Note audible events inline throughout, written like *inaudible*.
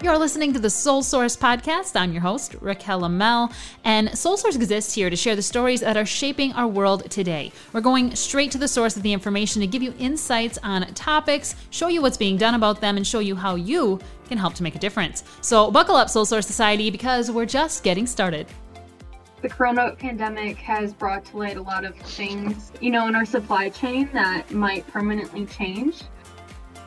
You're listening to the Soul Source podcast. I'm your host, Raquel Lamel, and Soul Source exists here to share the stories that are shaping our world today. We're going straight to the source of the information to give you insights on topics, show you what's being done about them, and show you how you can help to make a difference. So, buckle up, Soul Source Society, because we're just getting started. The corona pandemic has brought to light a lot of things, you know, in our supply chain that might permanently change.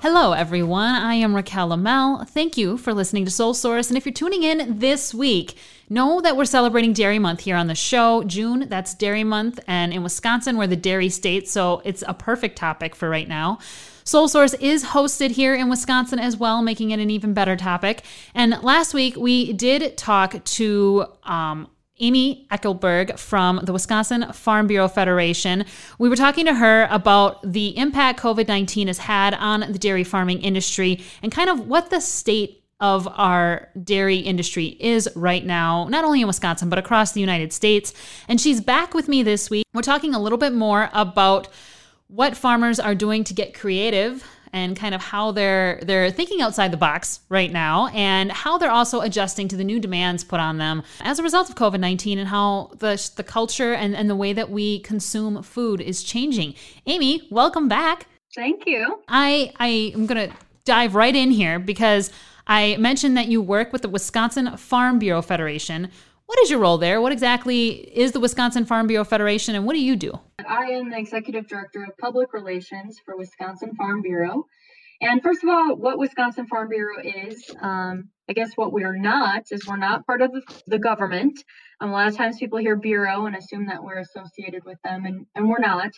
Hello, everyone. I am Raquel Lamel. Thank you for listening to Soul Source. And if you're tuning in this week, know that we're celebrating Dairy Month here on the show. June, that's Dairy Month. And in Wisconsin, we're the dairy state. So it's a perfect topic for right now. Soul Source is hosted here in Wisconsin as well, making it an even better topic. And last week, we did talk to um, Amy Eckelberg from the Wisconsin Farm Bureau Federation. We were talking to her about the impact COVID 19 has had on the dairy farming industry and kind of what the state of our dairy industry is right now, not only in Wisconsin, but across the United States. And she's back with me this week. We're talking a little bit more about what farmers are doing to get creative and kind of how they're they're thinking outside the box right now and how they're also adjusting to the new demands put on them as a result of COVID-19 and how the the culture and, and the way that we consume food is changing. Amy, welcome back. Thank you. I I am going to dive right in here because I mentioned that you work with the Wisconsin Farm Bureau Federation. What is your role there? What exactly is the Wisconsin Farm Bureau Federation and what do you do? I am the Executive Director of Public Relations for Wisconsin Farm Bureau. And first of all, what Wisconsin Farm Bureau is, um, I guess what we are not is we're not part of the, government. Um, a lot of times people hear bureau and assume that we're associated with them, and, and we're not.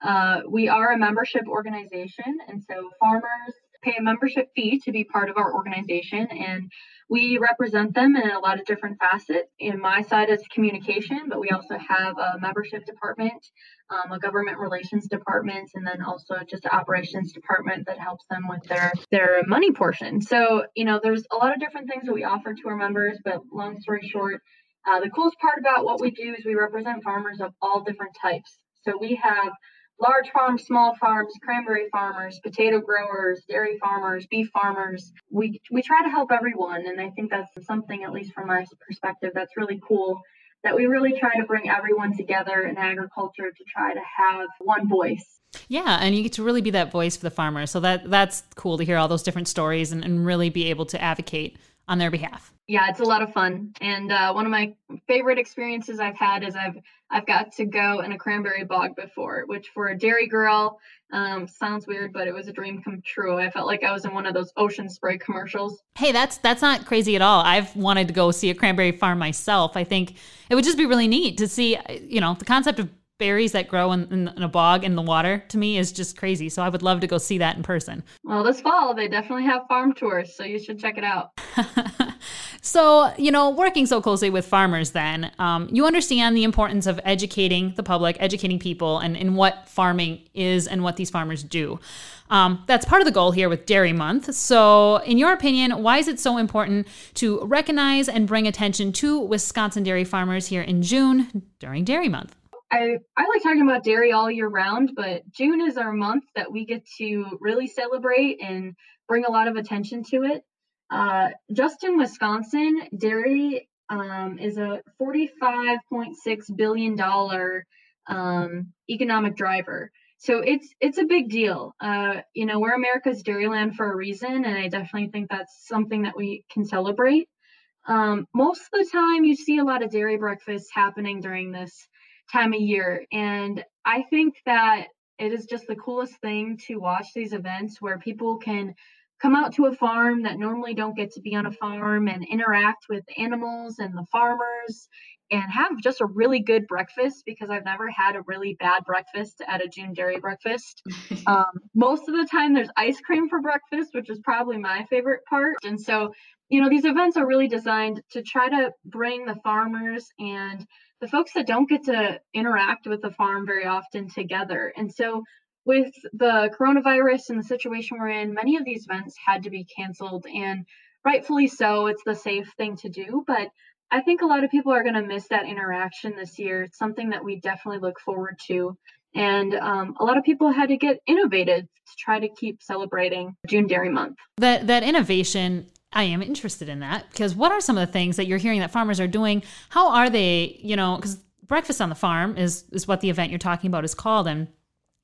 Uh, we are a membership organization, and so farmers pay a membership fee to be part of our organization. And we represent them in a lot of different facets. In my side is communication, but we also have a membership department, um, a government relations department, and then also just an operations department that helps them with their their money portion. So you know, there's a lot of different things that we offer to our members. But long story short, uh, the coolest part about what we do is we represent farmers of all different types. So we have large farms, small farms, cranberry farmers, potato growers, dairy farmers, beef farmers. We we try to help everyone, and I think that's something, at least from my perspective, that's really cool. That we really try to bring everyone together in agriculture to try to have one voice. Yeah, and you get to really be that voice for the farmer. So that that's cool to hear all those different stories and, and really be able to advocate on their behalf. Yeah, it's a lot of fun, and uh, one of my favorite experiences I've had is I've I've got to go in a cranberry bog before, which for a dairy girl um, sounds weird, but it was a dream come true. I felt like I was in one of those ocean spray commercials. Hey, that's that's not crazy at all. I've wanted to go see a cranberry farm myself. I think it would just be really neat to see, you know, the concept of berries that grow in, in, in, a bog in the water to me is just crazy. So I would love to go see that in person. Well, this fall they definitely have farm tours, so you should check it out. *laughs* so, you know, working so closely with farmers, then um, you understand the importance of educating the public, educating people, and in what farming is and what these farmers do. Um, that's part of the goal here with Dairy Month. So, in your opinion, why is it so important to recognize and bring attention to Wisconsin dairy farmers here in June during Dairy Month? I, I like talking about dairy all year round, but June is our month that we get to really celebrate and bring a lot of attention to it. Uh, just in Wisconsin, dairy um, is a $45.6 billion um, economic driver. So it's it's a big deal. Uh, you know, we're America's dairyland for a reason, and I definitely think that's something that we can celebrate. Um, most of the time, you see a lot of dairy breakfasts happening during this time of year. And I think that it is just the coolest thing to watch these events where people can come out to a farm that normally don't get to be on a farm and interact with animals and the farmers and have just a really good breakfast because I've never had a really bad breakfast at a June Dairy breakfast. *laughs* um, most of the time, there's ice cream for breakfast, which is probably my favorite part. And so, you know, these events are really designed to try to bring the farmers and the folks that don't get to interact with the farm very often together. And so, with the coronavirus and the situation we're in, many of these events had to be canceled, and rightfully so. It's the safe thing to do. But I think a lot of people are going to miss that interaction this year. It's something that we definitely look forward to. And um, a lot of people had to get innovative to try to keep celebrating June Dairy Month. That that innovation I am interested in that because what are some of the things that you're hearing that farmers are doing? How are they, you know, because breakfast on the farm is is what the event you're talking about is called and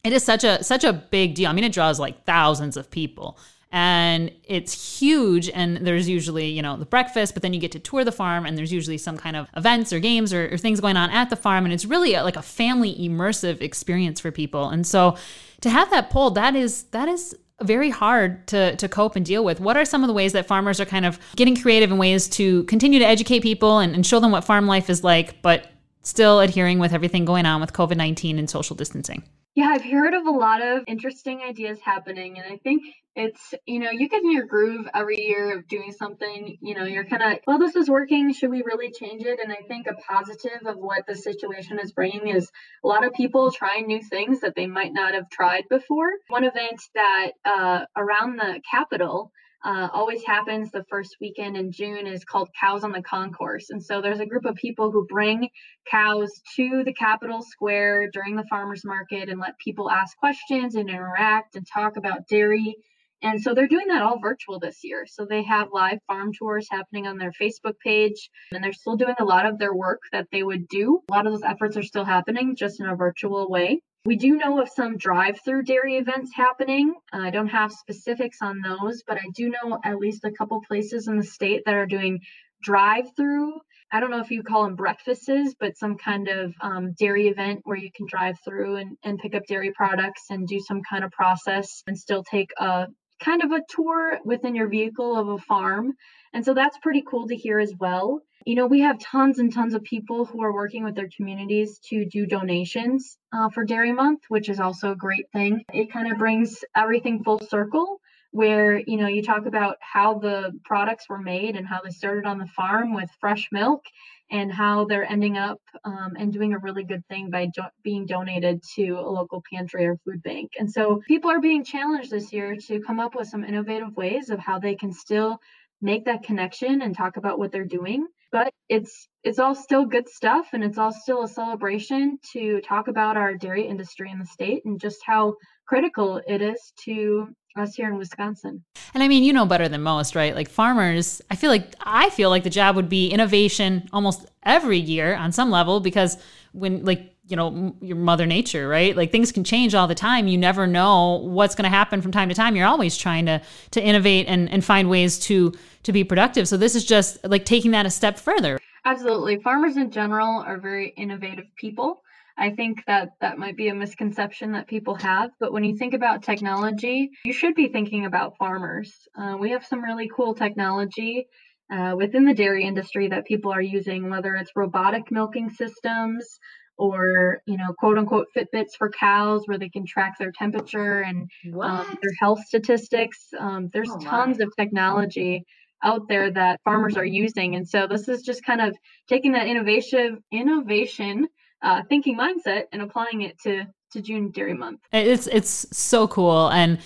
it is such a such a big deal. I mean, it draws like thousands of people and it's huge and there's usually you know the breakfast but then you get to tour the farm and there's usually some kind of events or games or, or things going on at the farm and it's really a, like a family immersive experience for people and so to have that pulled that is that is very hard to, to cope and deal with. What are some of the ways that farmers are kind of getting creative in ways to continue to educate people and, and show them what farm life is like, but still adhering with everything going on with COVID 19 and social distancing? Yeah, I've heard of a lot of interesting ideas happening. And I think it's, you know, you get in your groove every year of doing something, you know, you're kind of, well, this is working. Should we really change it? And I think a positive of what the situation is bringing is a lot of people trying new things that they might not have tried before. One event that uh, around the Capitol, uh, always happens the first weekend in June is called Cows on the Concourse. And so there's a group of people who bring cows to the Capitol Square during the farmers market and let people ask questions and interact and talk about dairy. And so they're doing that all virtual this year. So they have live farm tours happening on their Facebook page, and they're still doing a lot of their work that they would do. A lot of those efforts are still happening just in a virtual way. We do know of some drive through dairy events happening. Uh, I don't have specifics on those, but I do know at least a couple places in the state that are doing drive through. I don't know if you call them breakfasts, but some kind of um, dairy event where you can drive through and, and pick up dairy products and do some kind of process and still take a kind of a tour within your vehicle of a farm. And so that's pretty cool to hear as well you know, we have tons and tons of people who are working with their communities to do donations uh, for Dairy Month, which is also a great thing. It kind of brings everything full circle where you know you talk about how the products were made and how they started on the farm with fresh milk and how they're ending up um, and doing a really good thing by do- being donated to a local pantry or food bank and so people are being challenged this year to come up with some innovative ways of how they can still make that connection and talk about what they're doing. But it's it's all still good stuff and it's all still a celebration to talk about our dairy industry in the state and just how critical it is to us here in Wisconsin. And I mean, you know better than most, right? Like farmers, I feel like I feel like the job would be innovation almost every year on some level because when like you know your mother nature right? Like things can change all the time. You never know what's going to happen from time to time. You're always trying to to innovate and and find ways to to be productive. So this is just like taking that a step further. Absolutely. Farmers in general are very innovative people i think that that might be a misconception that people have but when you think about technology you should be thinking about farmers. Uh, we have some really cool technology uh, within the dairy industry that people are using, whether it's robotic milking systems or you know quote unquote fitbits for cows where they can track their temperature and um, their health statistics. Um, there's oh, tons of technology out there that farmers are using and so this is just kind of taking that innovation innovation uh, thinking mindset and applying it to to june dairy month it's it's so cool and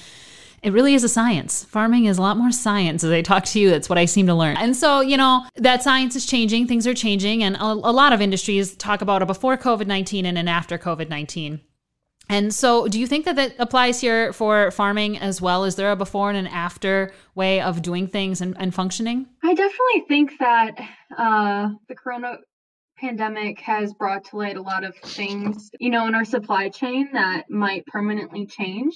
it really is a science. Farming is a lot more science as I talk to you. That's what I seem to learn. And so, you know, that science is changing, things are changing, and a, a lot of industries talk about a before COVID 19 and an after COVID 19. And so, do you think that that applies here for farming as well? Is there a before and an after way of doing things and, and functioning? I definitely think that uh, the corona pandemic has brought to light a lot of things, you know, in our supply chain that might permanently change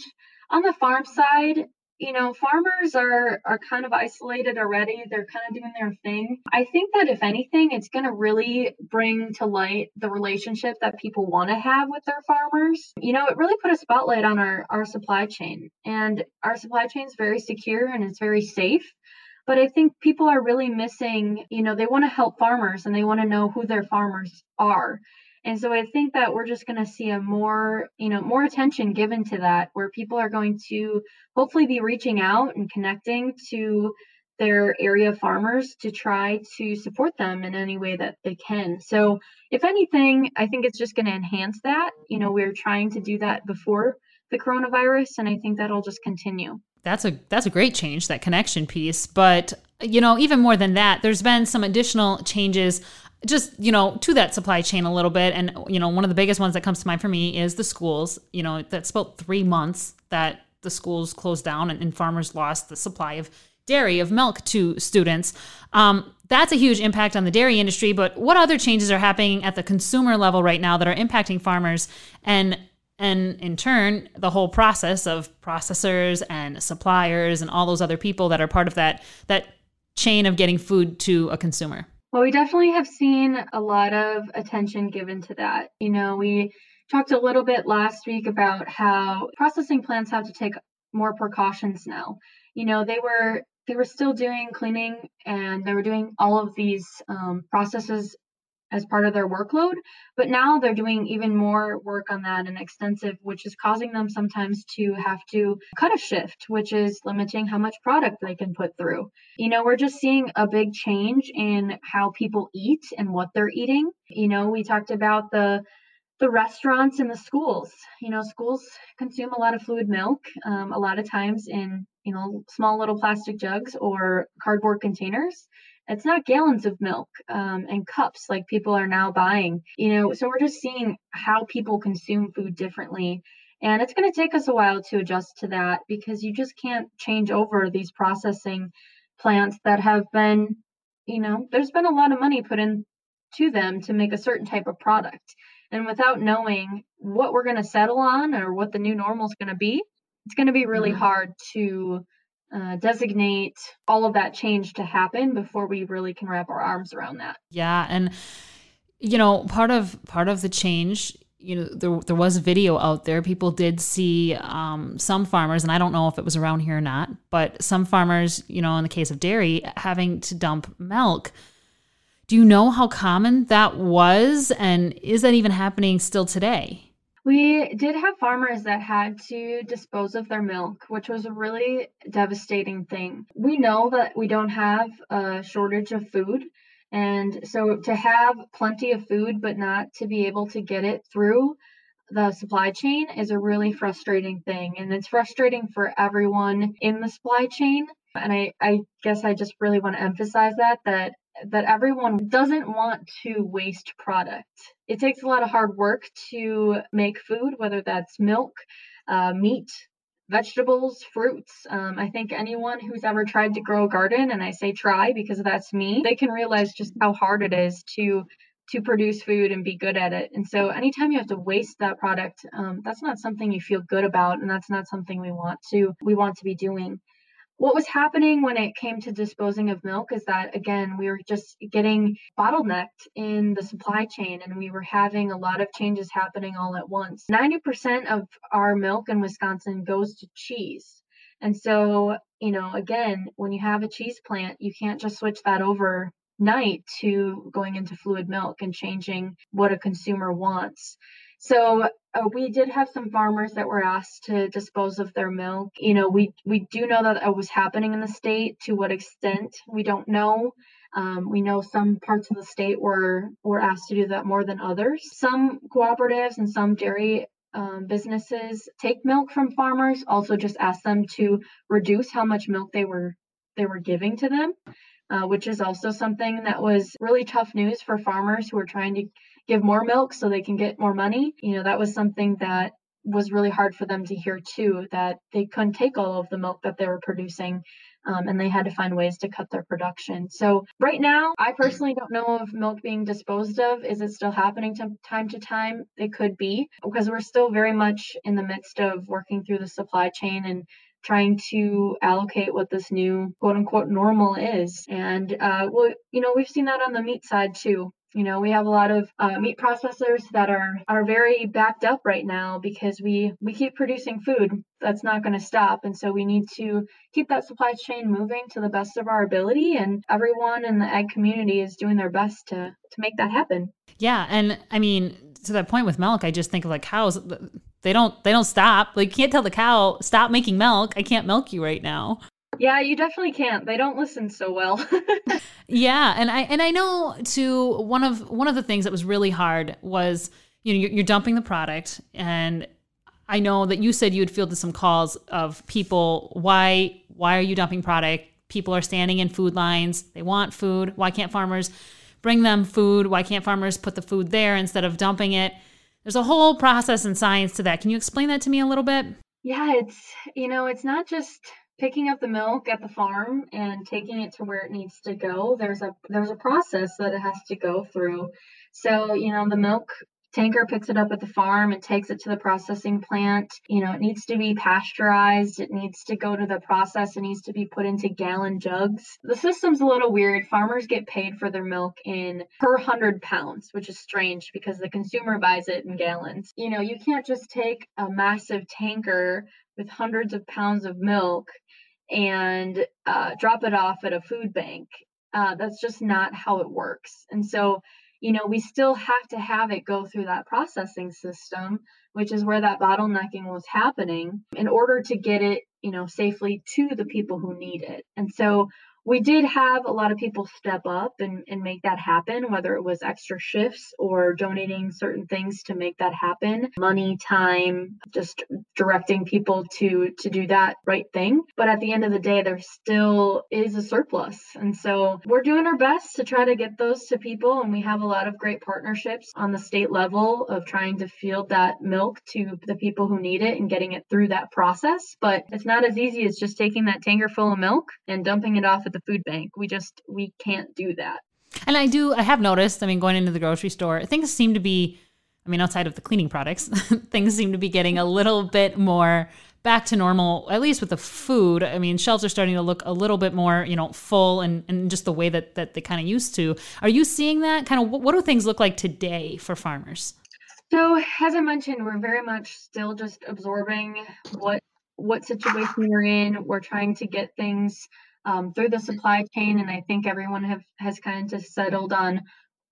on the farm side, you know, farmers are are kind of isolated already. They're kind of doing their thing. I think that if anything, it's going to really bring to light the relationship that people want to have with their farmers. You know, it really put a spotlight on our our supply chain, and our supply chain is very secure and it's very safe. But I think people are really missing, you know, they want to help farmers and they want to know who their farmers are. And so I think that we're just going to see a more, you know, more attention given to that, where people are going to hopefully be reaching out and connecting to their area farmers to try to support them in any way that they can. So, if anything, I think it's just going to enhance that. You know, we are trying to do that before the coronavirus, and I think that'll just continue. That's a that's a great change, that connection piece. But you know, even more than that, there's been some additional changes just you know to that supply chain a little bit and you know one of the biggest ones that comes to mind for me is the schools you know that's about three months that the schools closed down and, and farmers lost the supply of dairy, of milk to students. Um, that's a huge impact on the dairy industry. But what other changes are happening at the consumer level right now that are impacting farmers and and in turn the whole process of processors and suppliers and all those other people that are part of that that chain of getting food to a consumer? Well, we definitely have seen a lot of attention given to that. You know, we talked a little bit last week about how processing plants have to take more precautions now. You know, they were they were still doing cleaning and they were doing all of these um, processes as part of their workload. But now they're doing even more work on that and extensive, which is causing them sometimes to have to cut a shift, which is limiting how much product they can put through. You know, we're just seeing a big change in how people eat and what they're eating. You know, we talked about the the restaurants and the schools. You know, schools consume a lot of fluid milk, um, a lot of times in you know small little plastic jugs or cardboard containers it's not gallons of milk um, and cups like people are now buying you know so we're just seeing how people consume food differently and it's going to take us a while to adjust to that because you just can't change over these processing plants that have been you know there's been a lot of money put into them to make a certain type of product and without knowing what we're going to settle on or what the new normal is going to be it's going to be really mm-hmm. hard to uh, designate all of that change to happen before we really can wrap our arms around that. Yeah, and you know, part of part of the change you know there, there was video out there. People did see um, some farmers and i don't know if it was around here or not but some farmers you know in the case of dairy having to dump milk. Do you know how common that was and is that even happening still today we did have farmers that had to dispose of their milk, which was a really devastating thing. We know that we don't have a shortage of food. And so to have plenty of food, but not to be able to get it through the supply chain is a really frustrating thing. And it's frustrating for everyone in the supply chain. And I, I guess I just really want to emphasize that, that that everyone doesn't want to waste product. It takes a lot of hard work to make food, whether that's milk, uh, meat, vegetables, fruits. Um, I think anyone who's ever tried to grow a garden, and I say try because that's me, they can realize just how hard it is to to produce food and be good at it. And so anytime you have to waste that product, um, that's not something you feel good about, and that's not something we want to we want to be doing what was happening when it came to disposing of milk is that again we were just getting bottlenecked in the supply chain and we were having a lot of changes happening all at once. 90% of our milk in wisconsin goes to cheese. And so you know again when you have a cheese plant you can't just switch that over night to going into fluid milk and changing what a consumer wants. So uh, we did have some farmers that were asked to dispose of their milk. You know, we we do know that it was happening in the state. To what extent, we don't know. Um, we know some parts of the state were were asked to do that more than others. Some cooperatives and some dairy um, businesses take milk from farmers. Also, just ask them to reduce how much milk they were they were giving to them, uh, which is also something that was really tough news for farmers who are trying to give more milk so they can get more money. You know, that was something that was really hard for them to hear too, that they couldn't take all of the milk that they were producing. Um, and they had to find ways to cut their production. So right now, I personally don't know of milk being disposed of. Is it still happening to time to time? It could be because we're still very much in the midst of working through the supply chain and trying to allocate what this new quote unquote normal is. And uh, well, you know, we've seen that on the meat side too. You know, we have a lot of uh, meat processors that are are very backed up right now because we we keep producing food that's not going to stop, and so we need to keep that supply chain moving to the best of our ability. And everyone in the ag community is doing their best to to make that happen. Yeah, and I mean to that point with milk, I just think of like cows. They don't they don't stop. Like you can't tell the cow stop making milk. I can't milk you right now. Yeah, you definitely can't. They don't listen so well. *laughs* yeah, and I and I know too one of one of the things that was really hard was you know you're, you're dumping the product and I know that you said you would fielded some calls of people why why are you dumping product? People are standing in food lines. They want food. Why can't farmers bring them food? Why can't farmers put the food there instead of dumping it? There's a whole process and science to that. Can you explain that to me a little bit? Yeah, it's you know, it's not just picking up the milk at the farm and taking it to where it needs to go, there's a there's a process that it has to go through. So, you know, the milk tanker picks it up at the farm and takes it to the processing plant. You know, it needs to be pasteurized, it needs to go to the process, it needs to be put into gallon jugs. The system's a little weird. Farmers get paid for their milk in per 100 pounds, which is strange because the consumer buys it in gallons. You know, you can't just take a massive tanker with hundreds of pounds of milk and uh, drop it off at a food bank. Uh, that's just not how it works. And so you know, we still have to have it go through that processing system, which is where that bottlenecking was happening in order to get it, you know, safely to the people who need it. And so we did have a lot of people step up and, and make that happen, whether it was extra shifts or donating certain things to make that happen, money, time, just directing people to to do that right thing. But at the end of the day, there still is a surplus. And so we're doing our best to try to get those to people. And we have a lot of great partnerships on the state level of trying to field that milk to the people who need it and getting it through that process. But it's not as easy as just taking that tanker full of milk and dumping it off at the food bank. We just we can't do that. And I do I have noticed, I mean going into the grocery store, things seem to be I mean outside of the cleaning products, *laughs* things seem to be getting a little bit more back to normal, at least with the food. I mean, shelves are starting to look a little bit more, you know, full and, and just the way that, that they kind of used to. Are you seeing that? Kind of what, what do things look like today for farmers? So, as I mentioned, we're very much still just absorbing what what situation we're in. We're trying to get things um, through the supply chain, and I think everyone have has kind of just settled on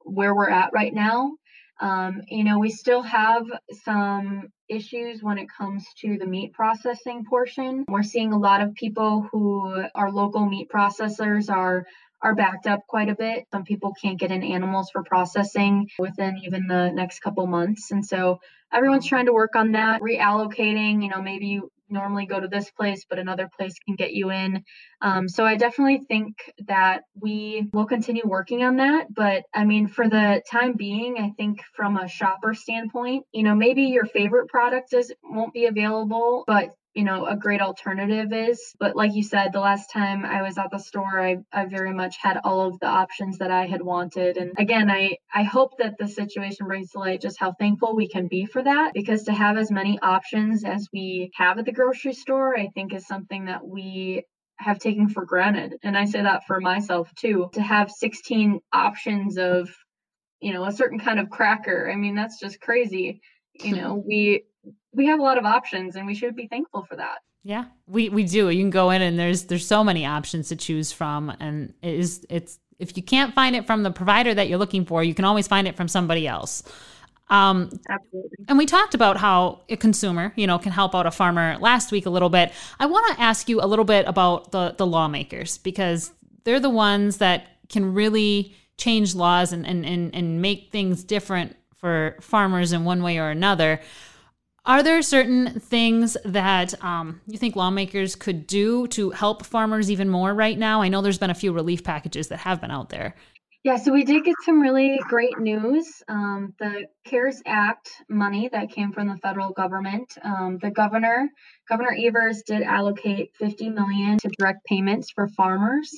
where we're at right now. Um, you know, we still have some issues when it comes to the meat processing portion. We're seeing a lot of people who are local meat processors are are backed up quite a bit. Some people can't get in animals for processing within even the next couple months. And so everyone's trying to work on that, reallocating, you know, maybe normally go to this place, but another place can get you in. Um, so I definitely think that we will continue working on that. But I mean, for the time being, I think from a shopper standpoint, you know, maybe your favorite product is won't be available, but you know a great alternative is. But like you said the last time i was at the store i, I very much had all of the options that i had wanted. And again i i hope that the situation brings to light just how thankful we can be for that because to have as many options as we have at the grocery store i think is something that we have taken for granted. And i say that for myself too. To have 16 options of you know a certain kind of cracker i mean that's just crazy you know we we have a lot of options and we should be thankful for that. Yeah, we, we do. You can go in and there's there's so many options to choose from, and it is it's if you can't find it from the provider that you're looking for, you can always find it from somebody else. Um, Absolutely. And we talked about how a consumer, you know, can help out a farmer last week a little bit. I want to ask you a little bit about the the lawmakers because they're the ones that can really change laws and and and, and make things different for farmers in one way or another. Are there certain things that um, you think lawmakers could do to help farmers even more right now? I know there's been a few relief packages that have been out there. Yeah, so we did get some really great news. Um, the CARES Act money that came from the federal government, um, the governor, Governor Evers, did allocate 50 million to direct payments for farmers,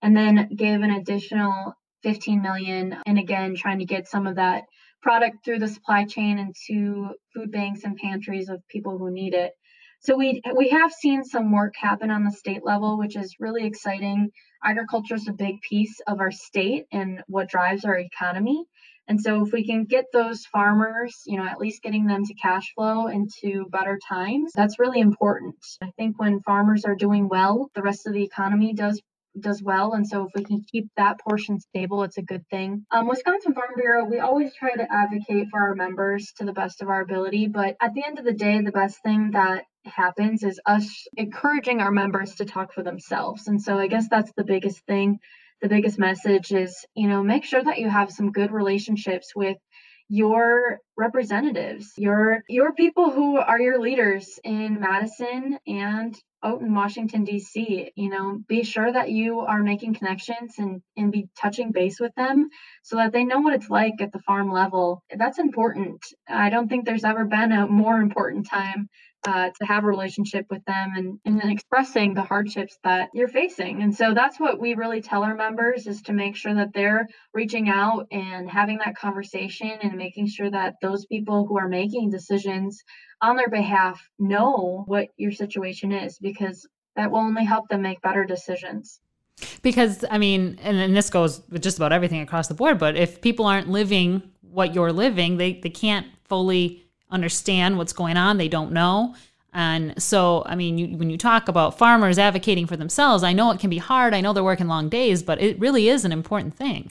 and then gave an additional 15 million. And again, trying to get some of that product through the supply chain into food banks and pantries of people who need it. So we we have seen some work happen on the state level, which is really exciting. Agriculture is a big piece of our state and what drives our economy. And so if we can get those farmers, you know, at least getting them to cash flow into better times, that's really important. I think when farmers are doing well, the rest of the economy does does well. And so if we can keep that portion stable, it's a good thing. Um, Wisconsin Farm Bureau, we always try to advocate for our members to the best of our ability. But at the end of the day, the best thing that happens is us encouraging our members to talk for themselves. And so I guess that's the biggest thing. The biggest message is, you know, make sure that you have some good relationships with your representatives, your your people who are your leaders in Madison and out in Washington D.C. You know, be sure that you are making connections and and be touching base with them so that they know what it's like at the farm level. That's important. I don't think there's ever been a more important time uh, to have a relationship with them and, and expressing the hardships that you're facing. And so that's what we really tell our members is to make sure that they're reaching out and having that conversation and making sure that those people who are making decisions on their behalf know what your situation is because that will only help them make better decisions. Because, I mean, and, and this goes with just about everything across the board, but if people aren't living what you're living, they, they can't fully understand what's going on. They don't know. And so, I mean, you, when you talk about farmers advocating for themselves, I know it can be hard. I know they're working long days, but it really is an important thing.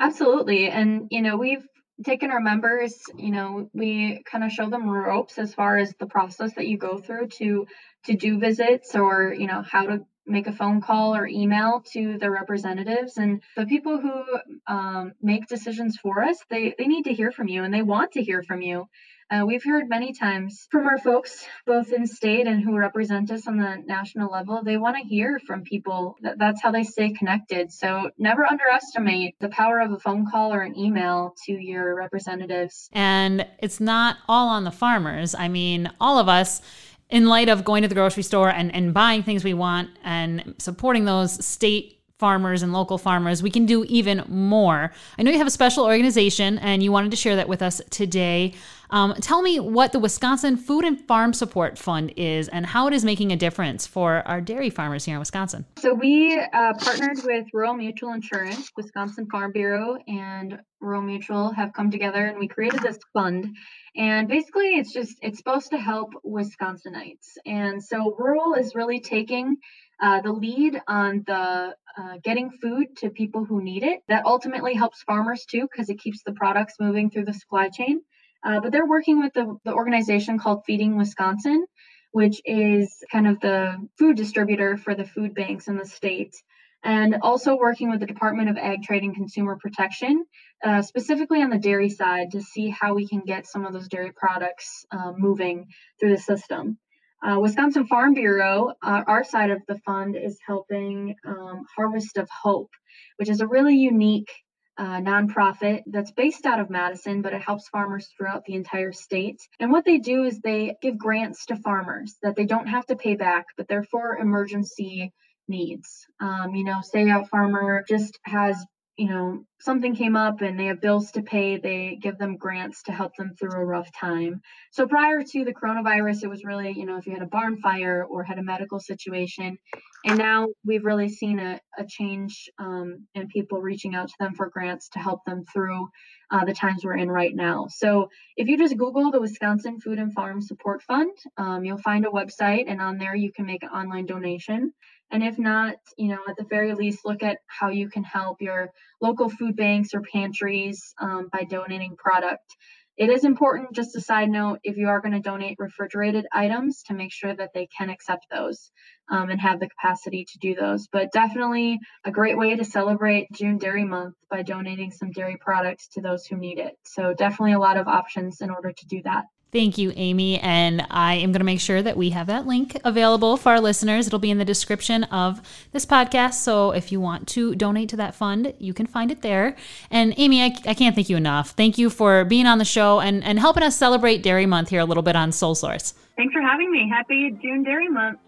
Absolutely. And, you know, we've taken our members, you know, we kind of show them ropes as far as the process that you go through to to do visits or, you know, how to make a phone call or email to their representatives. And the people who um, make decisions for us, they, they need to hear from you and they want to hear from you. Uh, we've heard many times from our folks, both in state and who represent us on the national level, they want to hear from people. That's how they stay connected. So never underestimate the power of a phone call or an email to your representatives. And it's not all on the farmers. I mean, all of us in light of going to the grocery store and, and buying things we want and supporting those state farmers and local farmers, we can do even more. I know you have a special organization and you wanted to share that with us today. Um, tell me what the Wisconsin Food and Farm Support Fund is and how it is making a difference for our dairy farmers here in Wisconsin. So, we uh, partnered with Rural Mutual Insurance, Wisconsin Farm Bureau, and Rural Mutual have come together and we created this fund. And basically, it's just it's supposed to help Wisconsinites. And so, Rural is really taking uh, the lead on the uh, getting food to people who need it. That ultimately helps farmers too, because it keeps the products moving through the supply chain. Uh, but they're working with the, the organization called Feeding Wisconsin, which is kind of the food distributor for the food banks in the state. And also working with the Department of Ag Trade and Consumer Protection, uh, specifically on the dairy side, to see how we can get some of those dairy products uh, moving through the system. Uh, Wisconsin Farm Bureau, uh, our side of the fund, is helping um, Harvest of Hope, which is a really unique uh, nonprofit that's based out of Madison, but it helps farmers throughout the entire state. And what they do is they give grants to farmers that they don't have to pay back, but they're for emergency needs. Um, you know, say a farmer just has you know, something came up and they have bills to pay, they give them grants to help them through a rough time. So prior to the coronavirus, it was really, you know, if you had a barn fire or had a medical situation. And now we've really seen a, a change um, in people reaching out to them for grants to help them through uh, the times we're in right now. So if you just Google the Wisconsin Food and Farm Support Fund, um, you'll find a website, and on there you can make an online donation. And if not, you know, at the very least, look at how you can help your local food banks or pantries um, by donating product. It is important, just a side note, if you are going to donate refrigerated items to make sure that they can accept those um, and have the capacity to do those. But definitely a great way to celebrate June Dairy Month by donating some dairy products to those who need it. So, definitely a lot of options in order to do that. Thank you, Amy. And I am going to make sure that we have that link available for our listeners. It'll be in the description of this podcast. So if you want to donate to that fund, you can find it there. And Amy, I, I can't thank you enough. Thank you for being on the show and, and helping us celebrate Dairy Month here a little bit on Soul Source. Thanks for having me. Happy June Dairy Month.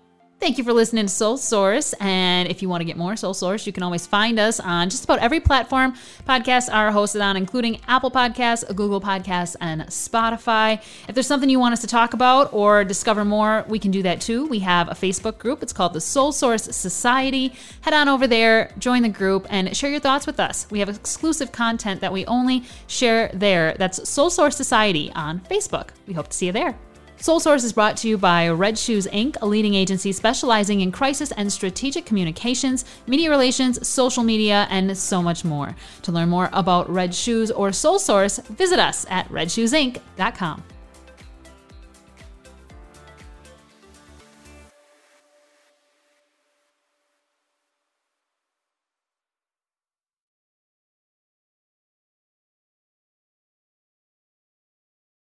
Thank you for listening to Soul Source. And if you want to get more Soul Source, you can always find us on just about every platform podcasts are hosted on, including Apple Podcasts, Google Podcasts, and Spotify. If there's something you want us to talk about or discover more, we can do that too. We have a Facebook group. It's called the Soul Source Society. Head on over there, join the group, and share your thoughts with us. We have exclusive content that we only share there. That's Soul Source Society on Facebook. We hope to see you there. Soul Source is brought to you by Red Shoes Inc., a leading agency specializing in crisis and strategic communications, media relations, social media, and so much more. To learn more about Red Shoes or Soul Source, visit us at redshoesinc.com.